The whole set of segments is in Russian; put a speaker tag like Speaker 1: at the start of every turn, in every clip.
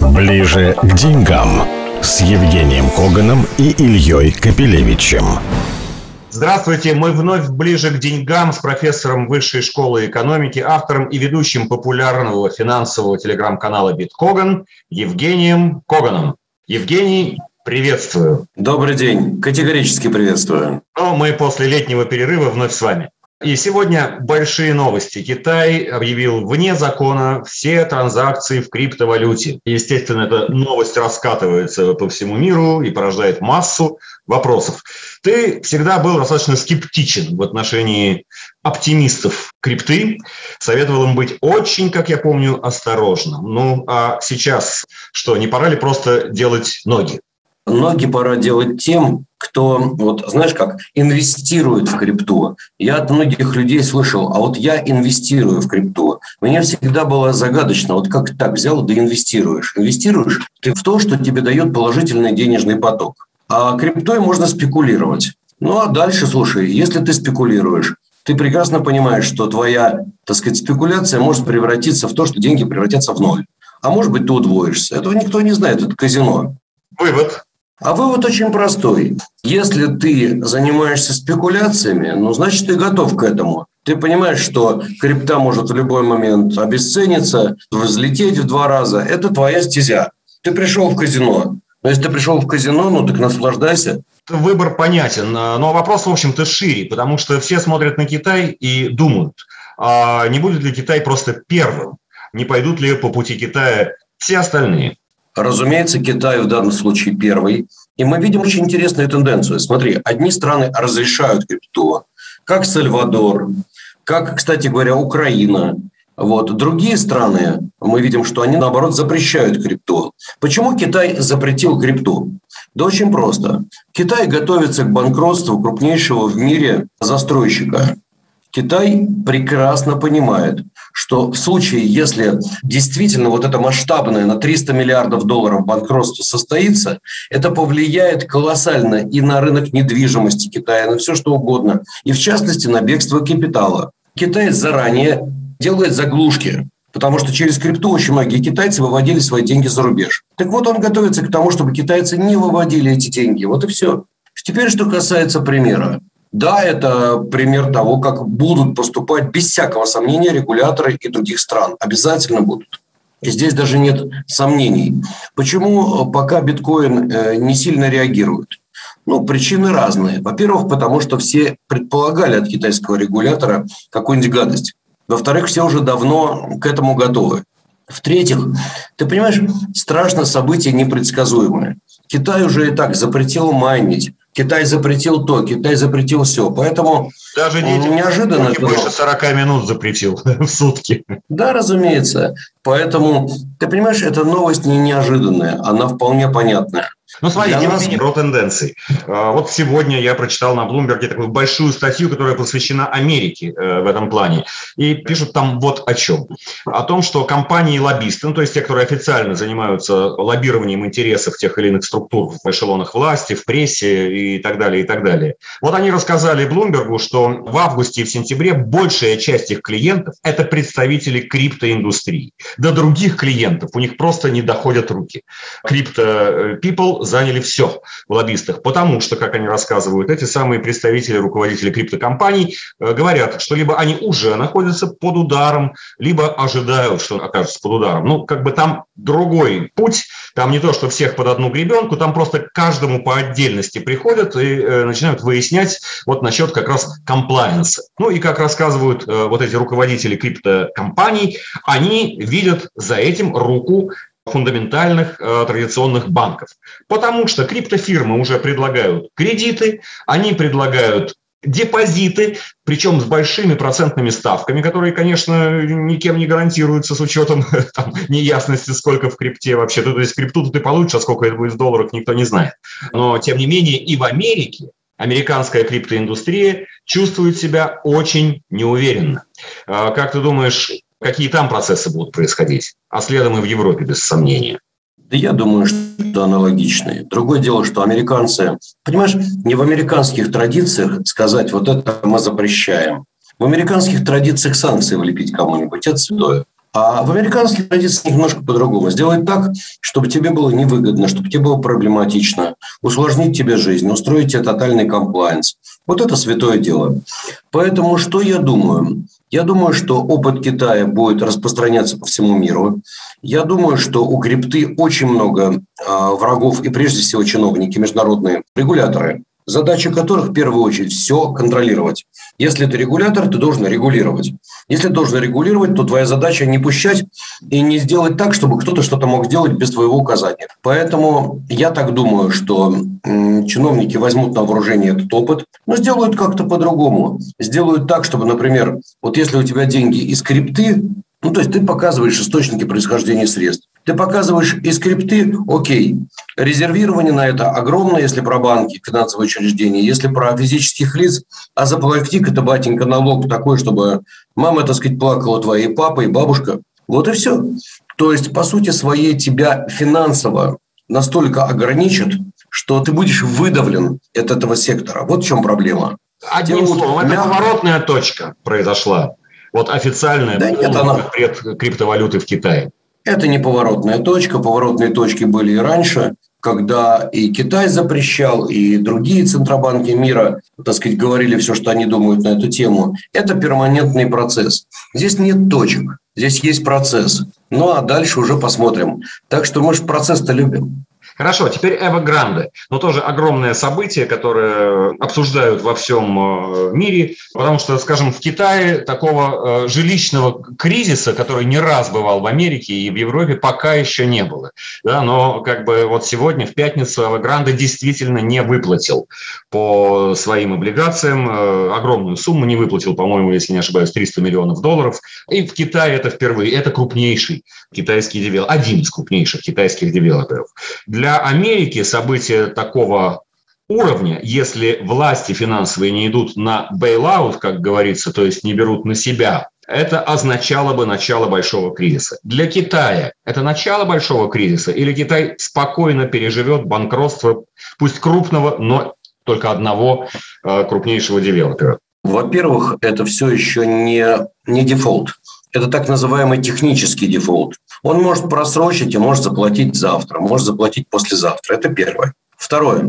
Speaker 1: Ближе к деньгам с Евгением Коганом и Ильей Капелевичем.
Speaker 2: Здравствуйте, мы вновь ближе к деньгам с профессором Высшей школы экономики, автором и ведущим популярного финансового телеграм-канала «Биткоган» Евгением Коганом. Евгений, приветствую.
Speaker 3: Добрый день, категорически приветствую.
Speaker 2: Ну, мы после летнего перерыва вновь с вами. И сегодня большие новости. Китай объявил вне закона все транзакции в криптовалюте. Естественно, эта новость раскатывается по всему миру и порождает массу вопросов. Ты всегда был достаточно скептичен в отношении оптимистов крипты, советовал им быть очень, как я помню, осторожным. Ну, а сейчас что, не пора ли просто делать ноги?
Speaker 3: Ноги пора делать тем, кто, вот знаешь как, инвестирует в крипту. Я от многих людей слышал, а вот я инвестирую в крипту. Мне всегда было загадочно, вот как так взял, да инвестируешь. Инвестируешь ты в то, что тебе дает положительный денежный поток. А криптой можно спекулировать. Ну а дальше, слушай, если ты спекулируешь, ты прекрасно понимаешь, что твоя, так сказать, спекуляция может превратиться в то, что деньги превратятся в ноль. А может быть, ты удвоишься. Этого никто не знает, это казино.
Speaker 2: Вывод.
Speaker 3: А вывод очень простой. Если ты занимаешься спекуляциями, ну, значит, ты готов к этому. Ты понимаешь, что крипта может в любой момент обесцениться, взлететь в два раза. Это твоя стезя. Ты пришел в казино. Но если ты пришел в казино, ну так наслаждайся.
Speaker 2: Выбор понятен. Но вопрос, в общем-то, шире, потому что все смотрят на Китай и думают, а не будет ли Китай просто первым? Не пойдут ли по пути Китая все остальные?
Speaker 3: Разумеется, Китай в данном случае первый. И мы видим очень интересную тенденцию. Смотри, одни страны разрешают крипту, как Сальвадор, как, кстати говоря, Украина. Вот. Другие страны, мы видим, что они, наоборот, запрещают крипту. Почему Китай запретил крипту? Да очень просто. Китай готовится к банкротству крупнейшего в мире застройщика. Китай прекрасно понимает, что в случае, если действительно вот это масштабное на 300 миллиардов долларов банкротство состоится, это повлияет колоссально и на рынок недвижимости Китая, на все что угодно, и в частности на бегство капитала. Китай заранее делает заглушки, потому что через крипту очень многие китайцы выводили свои деньги за рубеж. Так вот, он готовится к тому, чтобы китайцы не выводили эти деньги. Вот и все. Теперь, что касается примера. Да, это пример того, как будут поступать без всякого сомнения регуляторы и других стран. Обязательно будут. И здесь даже нет сомнений. Почему пока биткоин э, не сильно реагирует? Ну, причины разные. Во-первых, потому что все предполагали от китайского регулятора какую-нибудь гадость. Во-вторых, все уже давно к этому готовы. В-третьих, ты понимаешь, страшно событие непредсказуемое. Китай уже и так запретил майнить, Китай запретил то, Китай запретил все. Поэтому
Speaker 2: даже не неожиданно. Больше 40 минут запретил в сутки.
Speaker 3: Да, разумеется. Поэтому, ты понимаешь, эта новость не неожиданная, она вполне понятная.
Speaker 2: Ну, смотри, не менее, про тенденции. А, вот сегодня я прочитал на Bloomberg такую большую статью, которая посвящена Америке э, в этом плане. И пишут там вот о чем. О том, что компании-лоббисты, ну, то есть те, которые официально занимаются лоббированием интересов тех или иных структур в эшелонах власти, в прессе и так далее, и так далее. Вот они рассказали Блумбергу, что в августе и в сентябре большая часть их клиентов – это представители криптоиндустрии. До других клиентов у них просто не доходят руки. Крипто э, people заняли все в лоббистах, потому что, как они рассказывают, эти самые представители, руководители криптокомпаний э, говорят, что либо они уже находятся под ударом, либо ожидают, что окажутся под ударом. Ну, как бы там другой путь, там не то, что всех под одну гребенку, там просто каждому по отдельности приходят и э, начинают выяснять вот насчет как раз комплайенса. Ну и как рассказывают э, вот эти руководители криптокомпаний, они видят за этим руку фундаментальных э, традиционных банков. Потому что криптофирмы уже предлагают кредиты, они предлагают депозиты, причем с большими процентными ставками, которые, конечно, никем не гарантируются с учетом там, неясности, сколько в крипте вообще. То есть крипту ты получишь, а сколько это будет в долларах, никто не знает. Но, тем не менее, и в Америке американская криптоиндустрия чувствует себя очень неуверенно. А как ты думаешь, какие там процессы будут происходить, а следом и в Европе, без сомнения.
Speaker 3: Да я думаю, что аналогичные. Другое дело, что американцы, понимаешь, не в американских традициях сказать, вот это мы запрещаем. В американских традициях санкции влепить кому-нибудь – это святое. А в американской традиции немножко по-другому. Сделать так, чтобы тебе было невыгодно, чтобы тебе было проблематично, усложнить тебе жизнь, устроить тебе тотальный комплайенс. Вот это святое дело. Поэтому что я думаю? Я думаю, что опыт Китая будет распространяться по всему миру. Я думаю, что у крипты очень много э, врагов и прежде всего чиновники, международные регуляторы, задача которых в первую очередь все контролировать. Если ты регулятор, ты должен регулировать. Если ты должен регулировать, то твоя задача не пущать и не сделать так, чтобы кто-то что-то мог сделать без твоего указания. Поэтому я так думаю, что чиновники возьмут на вооружение этот опыт, но сделают как-то по-другому. Сделают так, чтобы, например, вот если у тебя деньги из крипты, ну, то есть ты показываешь источники происхождения средств. Ты показываешь и скрипты, окей. Резервирование на это огромное, если про банки, финансовые учреждения, если про физических лиц, а заплати это, батенька, налог такой, чтобы мама, так сказать, плакала твоя, и папа, и бабушка. Вот и все. То есть, по сути своей, тебя финансово настолько ограничат, что ты будешь выдавлен от этого сектора. Вот в чем проблема.
Speaker 2: Одним словом, это поворотная точка произошла. Вот официальная
Speaker 3: да нет, она...
Speaker 2: пред криптовалюты в Китае.
Speaker 3: Это не поворотная точка. Поворотные точки были и раньше, когда и Китай запрещал, и другие центробанки мира, так сказать, говорили все, что они думают на эту тему. Это перманентный процесс. Здесь нет точек, здесь есть процесс. Ну а дальше уже посмотрим. Так что мы же процесс-то любим.
Speaker 2: Хорошо, теперь Эва Гранде. Но тоже огромное событие, которое обсуждают во всем э, мире, потому что, скажем, в Китае такого э, жилищного кризиса, который не раз бывал в Америке и в Европе, пока еще не было. Да, но как бы вот сегодня, в пятницу, Эва Гранде действительно не выплатил по своим облигациям э, огромную сумму, не выплатил, по-моему, если не ошибаюсь, 300 миллионов долларов. И в Китае это впервые. Это крупнейший китайский девелопер, один из крупнейших китайских девелоперов. Для для Америки события такого уровня, если власти финансовые не идут на бейлаут, как говорится, то есть не берут на себя, это означало бы начало большого кризиса. Для Китая это начало большого кризиса или Китай спокойно переживет банкротство, пусть крупного, но только одного э, крупнейшего девелопера?
Speaker 3: Во-первых, это все еще не, не дефолт. Это так называемый технический дефолт. Он может просрочить и может заплатить завтра, может заплатить послезавтра. Это первое. Второе.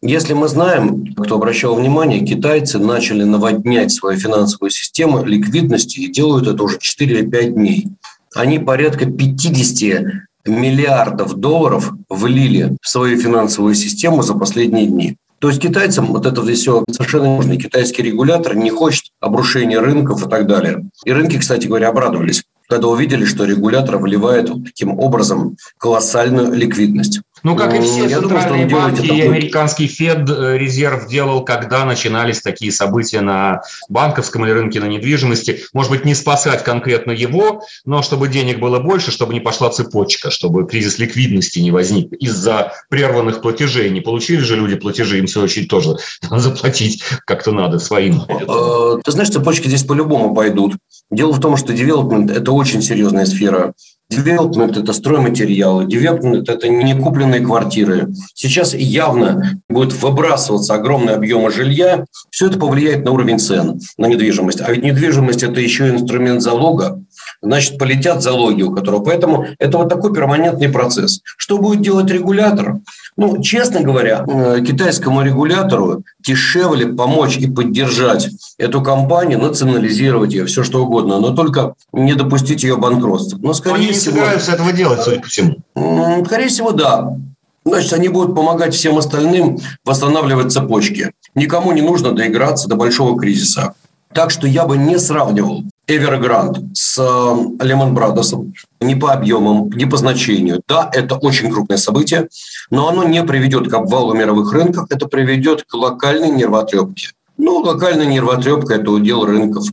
Speaker 3: Если мы знаем, кто обращал внимание, китайцы начали наводнять свою финансовую систему ликвидностью и делают это уже 4 или 5 дней. Они порядка 50 миллиардов долларов влили в свою финансовую систему за последние дни. То есть китайцам вот это все совершенно нужно. Китайский регулятор не хочет обрушения рынков и так далее. И рынки, кстати говоря, обрадовались когда увидели, что регулятор вливает таким образом колоссальную ликвидность.
Speaker 2: Ну, как и все Я центральные думаю, банки и американский Фед э, резерв делал, когда начинались такие события на банковском или рынке на недвижимости. Может быть, не спасать конкретно его, но чтобы денег было больше, чтобы не пошла цепочка, чтобы кризис ликвидности не возник из-за прерванных платежей. Не получили же люди платежи, им, в свою очередь, тоже заплатить как-то надо своим.
Speaker 3: Э, ты знаешь, цепочки здесь по-любому пойдут. Дело в том, что девелопмент – это очень серьезная сфера. Девелопмент – это стройматериалы, девелопмент – это не купленные квартиры. Сейчас явно будет выбрасываться огромные объемы жилья. Все это повлияет на уровень цен на недвижимость. А ведь недвижимость – это еще инструмент залога значит, полетят залоги у которого. Поэтому это вот такой перманентный процесс. Что будет делать регулятор? Ну, честно говоря, э, китайскому регулятору дешевле помочь и поддержать эту компанию, национализировать ее, все что угодно, но только не допустить ее банкротства. Но,
Speaker 2: скорее Они всего, собираются этого делать, судя по всему.
Speaker 3: Скорее всего, да. Значит, они будут помогать всем остальным восстанавливать цепочки. Никому не нужно доиграться до большого кризиса. Так что я бы не сравнивал Evergrande с Lehman Brothers ни по объемам, ни по значению. Да, это очень крупное событие, но оно не приведет к обвалу мировых рынков, это приведет к локальной нервотрепке. Ну, локальная нервотрепка – это удел рынков.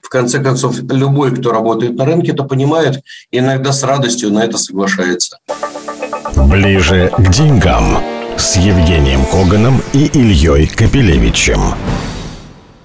Speaker 3: В конце концов, любой, кто работает на рынке, это понимает и иногда с радостью на это соглашается.
Speaker 1: Ближе к деньгам с Евгением Коганом и Ильей Капелевичем.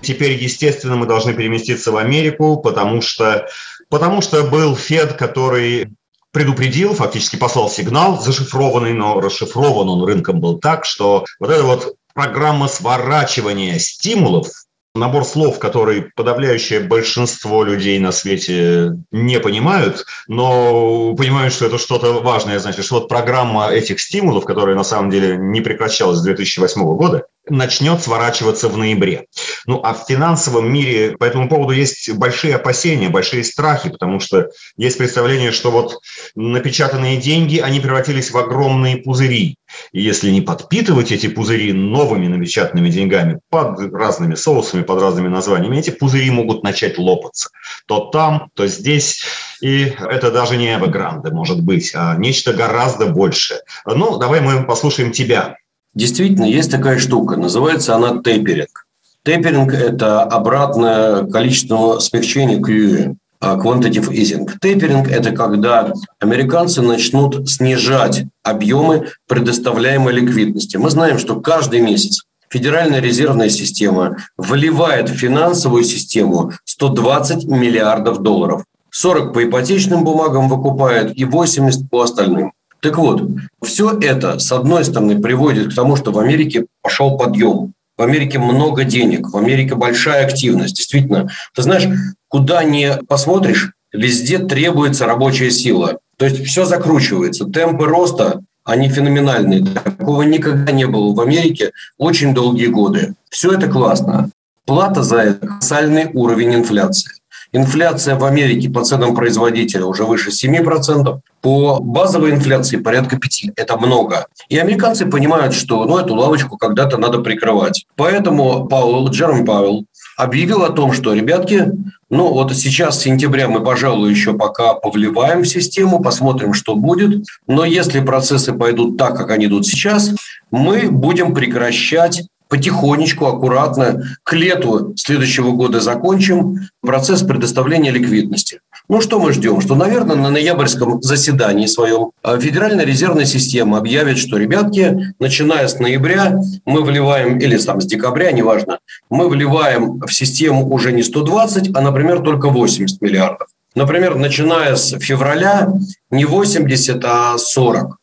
Speaker 2: Теперь, естественно, мы должны переместиться в Америку, потому что, потому что был Фед, который предупредил, фактически послал сигнал, зашифрованный, но расшифрован он рынком был так, что вот эта вот программа сворачивания стимулов набор слов, который подавляющее большинство людей на свете не понимают, но понимают, что это что-то важное, значит, что вот программа этих стимулов, которая на самом деле не прекращалась с 2008 года, начнет сворачиваться в ноябре. Ну, а в финансовом мире по этому поводу есть большие опасения, большие страхи, потому что есть представление, что вот напечатанные деньги, они превратились в огромные пузыри. И если не подпитывать эти пузыри новыми напечатанными деньгами под разными соусами, под разными названиями, эти пузыри могут начать лопаться. То там, то здесь. И это даже не Эвагранде, может быть, а нечто гораздо большее. Ну, давай мы послушаем тебя.
Speaker 3: Действительно, есть такая штука, называется она тейперинг. Тейперинг – это обратное количество смягчения QE, а, quantitative easing. Тейперинг – это когда американцы начнут снижать объемы предоставляемой ликвидности. Мы знаем, что каждый месяц Федеральная резервная система вливает в финансовую систему 120 миллиардов долларов. 40 по ипотечным бумагам выкупает и 80 по остальным. Так вот, все это, с одной стороны, приводит к тому, что в Америке пошел подъем. В Америке много денег, в Америке большая активность. Действительно, ты знаешь, куда не посмотришь, везде требуется рабочая сила. То есть все закручивается. Темпы роста, они феноменальные. Такого никогда не было в Америке очень долгие годы. Все это классно. Плата за это – колоссальный уровень инфляции. Инфляция в Америке по ценам производителя уже выше 7%, по базовой инфляции порядка 5%. Это много. И американцы понимают, что ну, эту лавочку когда-то надо прикрывать. Поэтому Пауэлл, Джером Пауэлл объявил о том, что, ребятки, ну вот сейчас, с сентября, мы, пожалуй, еще пока повливаем в систему, посмотрим, что будет. Но если процессы пойдут так, как они идут сейчас, мы будем прекращать потихонечку, аккуратно к лету следующего года закончим процесс предоставления ликвидности. Ну, что мы ждем? Что, наверное, на ноябрьском заседании своем а, Федеральная резервная система объявит, что, ребятки, начиная с ноября мы вливаем, или там с декабря, неважно, мы вливаем в систему уже не 120, а, например, только 80 миллиардов. Например, начиная с февраля не 80, а 40.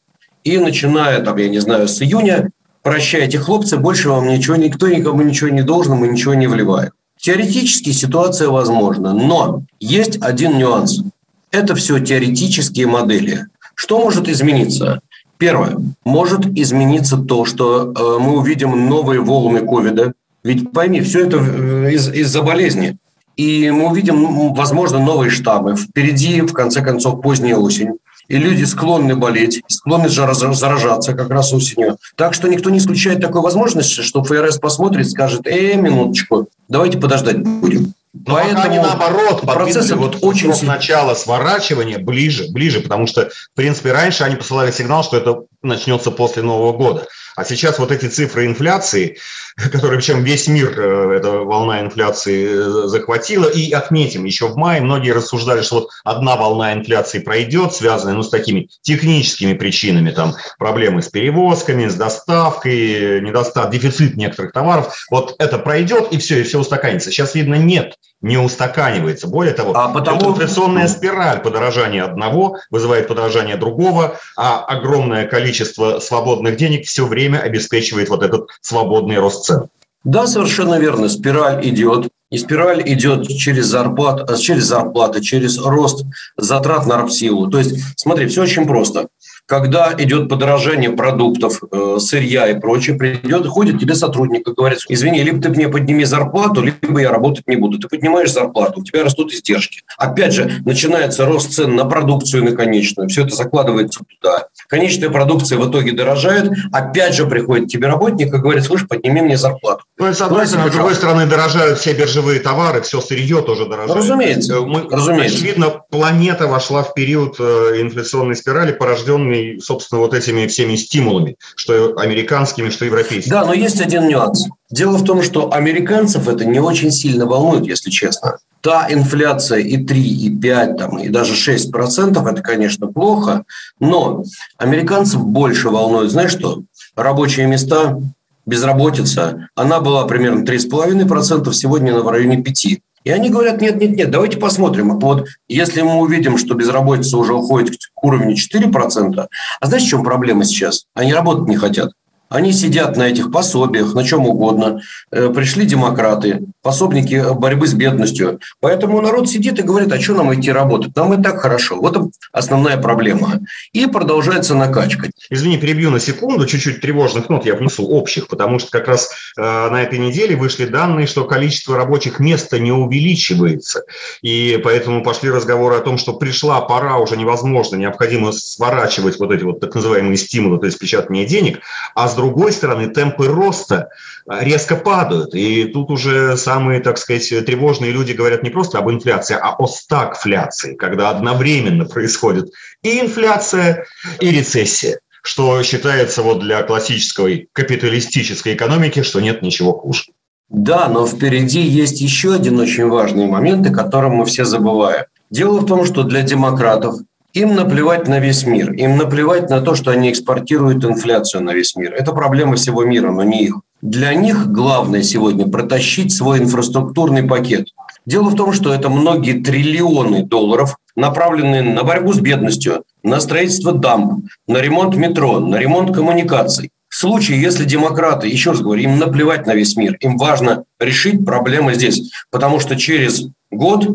Speaker 3: И начиная, там, я не знаю, с июня прощайте, хлопцы, больше вам ничего, никто никому ничего не должен, мы ничего не вливаем. Теоретически ситуация возможна, но есть один нюанс. Это все теоретические модели. Что может измениться? Первое. Может измениться то, что э, мы увидим новые волны ковида. Ведь пойми, все это э, из- из-за болезни. И мы увидим, возможно, новые штаммы. Впереди, в конце концов, поздняя осень и люди склонны болеть, склонны заражаться как раз осенью. Так что никто не исключает такой возможности, что ФРС посмотрит, скажет, э, минуточку, давайте подождать будем.
Speaker 2: Но Поэтому они наоборот, процессы вот очень срок начала сворачивания ближе, ближе, потому что, в принципе, раньше они посылали сигнал, что это начнется после Нового года. А сейчас вот эти цифры инфляции, которые, причем весь мир, э, эта волна инфляции э, захватила, и отметим, еще в мае многие рассуждали, что вот одна волна инфляции пройдет, связанная ну, с такими техническими причинами, там проблемы с перевозками, с доставкой, недостаток, дефицит некоторых товаров, вот это пройдет, и все, и все устаканится. Сейчас, видно, нет не устаканивается. Более того, а потому... инфляционная спираль подорожания одного вызывает подорожание другого, а огромное количество свободных денег все время обеспечивает вот этот свободный рост цен.
Speaker 3: Да, совершенно верно. Спираль идет. И спираль идет через, зарплат, через зарплаты, через рост затрат на силу. То есть, смотри, все очень просто когда идет подорожание продуктов, э, сырья и прочее, придет, ходит тебе сотрудник и говорит, извини, либо ты мне подними зарплату, либо я работать не буду. Ты поднимаешь зарплату, у тебя растут издержки. Опять же, начинается рост цен на продукцию на конечную, все это закладывается туда. Конечная продукция в итоге дорожает, опять же приходит тебе работник и говорит, слушай, подними мне зарплату.
Speaker 2: Ну, и с одной стороны, с другой стороны, дорожают все биржевые товары, все сырье тоже дорожает.
Speaker 3: Разумеется.
Speaker 2: Мы, разумеется. Очевидно, планета вошла в период э, инфляционной спирали, порожденный собственно, вот этими всеми стимулами, что американскими, что европейскими.
Speaker 3: Да, но есть один нюанс. Дело в том, что американцев это не очень сильно волнует, если честно. Та инфляция и 3, и 5, там, и даже 6 процентов, это, конечно, плохо, но американцев больше волнует, знаешь что, рабочие места, безработица, она была примерно 3,5%, сегодня она в районе 5%. И они говорят, нет, нет, нет, давайте посмотрим. Вот если мы увидим, что безработица уже уходит к уровню 4%, а знаете, в чем проблема сейчас? Они работать не хотят. Они сидят на этих пособиях, на чем угодно. Э, пришли демократы, пособники борьбы с бедностью. Поэтому народ сидит и говорит, а что нам идти работать? Нам и так хорошо. Вот основная проблема. И продолжается накачка.
Speaker 2: Извини, перебью на секунду. Чуть-чуть тревожных нот я внесу общих, потому что как раз э, на этой неделе вышли данные, что количество рабочих мест не увеличивается. И поэтому пошли разговоры о том, что пришла пора, уже невозможно, необходимо сворачивать вот эти вот так называемые стимулы, то есть печатание денег. А с другой стороны, темпы роста э, резко падают. И тут уже самые, так сказать, тревожные люди говорят не просто об инфляции, а о стагфляции, когда одновременно происходит и инфляция, и рецессия что считается вот для классической капиталистической экономики, что нет ничего хуже.
Speaker 3: Да, но впереди есть еще один очень важный момент, о котором мы все забываем. Дело в том, что для демократов им наплевать на весь мир, им наплевать на то, что они экспортируют инфляцию на весь мир. Это проблема всего мира, но не их. Для них главное сегодня протащить свой инфраструктурный пакет. Дело в том, что это многие триллионы долларов, направленные на борьбу с бедностью, на строительство дамб, на ремонт метро, на ремонт коммуникаций. В случае, если демократы, еще раз говорю, им наплевать на весь мир, им важно решить проблемы здесь, потому что через год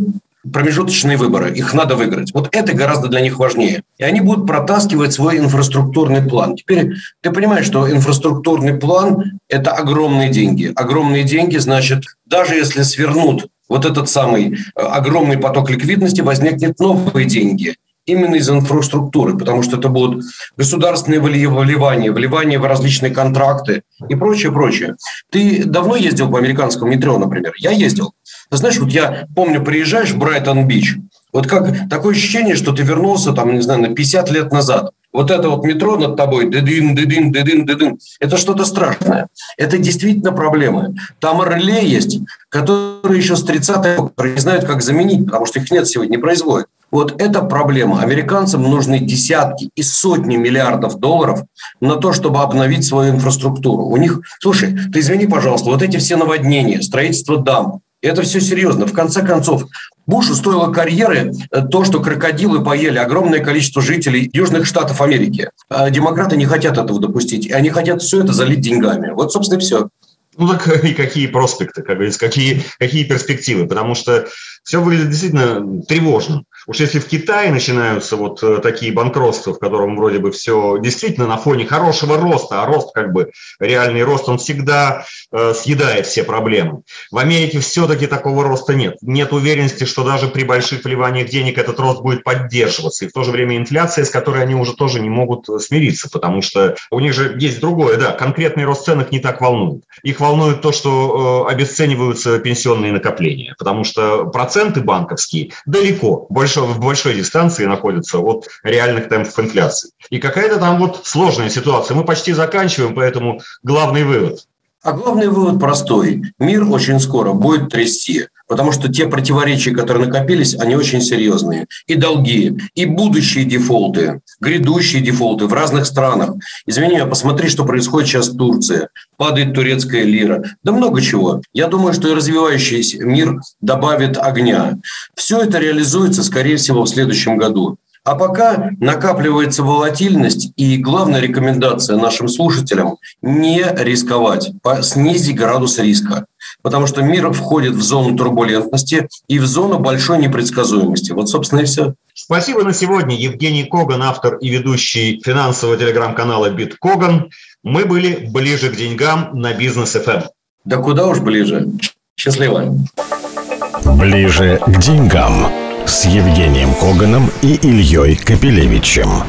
Speaker 3: промежуточные выборы, их надо выиграть. Вот это гораздо для них важнее. И они будут протаскивать свой инфраструктурный план. Теперь ты понимаешь, что инфраструктурный план – это огромные деньги. Огромные деньги, значит, даже если свернут вот этот самый э, огромный поток ликвидности, возникнет новые деньги именно из инфраструктуры, потому что это будут государственные вливания, вливания в различные контракты и прочее, прочее. Ты давно ездил по американскому метро, например? Я ездил. Знаешь, вот я помню, приезжаешь в Брайтон-Бич, вот как такое ощущение, что ты вернулся там, не знаю, на 50 лет назад. Вот это вот метро над тобой, дыдын, дыдын, дыдын, дыдын, это что-то страшное. Это действительно проблемы. Там реле есть, которые еще с 30-х не знают, как заменить, потому что их нет сегодня, не производят. Вот это проблема. Американцам нужны десятки и сотни миллиардов долларов на то, чтобы обновить свою инфраструктуру. У них, слушай, ты извини, пожалуйста, вот эти все наводнения, строительство дам, это все серьезно. В конце концов, Бушу стоило карьеры э, то, что крокодилы поели огромное количество жителей Южных Штатов Америки. А демократы не хотят этого допустить. И они хотят все это залить деньгами. Вот, собственно, и все.
Speaker 2: Ну так и какие проспекты, как говорится, какие, какие перспективы, потому что все выглядит действительно тревожно. Уж если в Китае начинаются вот э, такие банкротства, в котором вроде бы все действительно на фоне хорошего роста, а рост как бы реальный рост, он всегда э, съедает все проблемы. В Америке все-таки такого роста нет. Нет уверенности, что даже при больших вливаниях денег этот рост будет поддерживаться. И в то же время инфляция, с которой они уже тоже не могут э, смириться, потому что у них же есть другое, да, конкретный рост цен их не так волнует. Их волнует то, что обесцениваются пенсионные накопления, потому что проценты банковские далеко, больше большой, в большой дистанции находятся от реальных темпов инфляции. И какая-то там вот сложная ситуация. Мы почти заканчиваем, поэтому главный вывод.
Speaker 3: А главный вывод простой. Мир очень скоро будет трясти, потому что те противоречия, которые накопились, они очень серьезные. И долги, и будущие дефолты, грядущие дефолты в разных странах. Извини, а посмотри, что происходит сейчас в Турции. Падает турецкая лира. Да много чего. Я думаю, что и развивающийся мир добавит огня. Все это реализуется, скорее всего, в следующем году. А пока накапливается волатильность, и главная рекомендация нашим слушателям – не рисковать, снизить градус риска. Потому что мир входит в зону турбулентности и в зону большой непредсказуемости. Вот, собственно, и все.
Speaker 2: Спасибо на сегодня. Евгений Коган, автор и ведущий финансового телеграм-канала «Биткоган». Мы были ближе к деньгам на бизнес FM. Эм.
Speaker 3: Да куда уж ближе. Счастливо.
Speaker 1: Ближе к деньгам с Евгением Коганом и Ильей Капелевичем.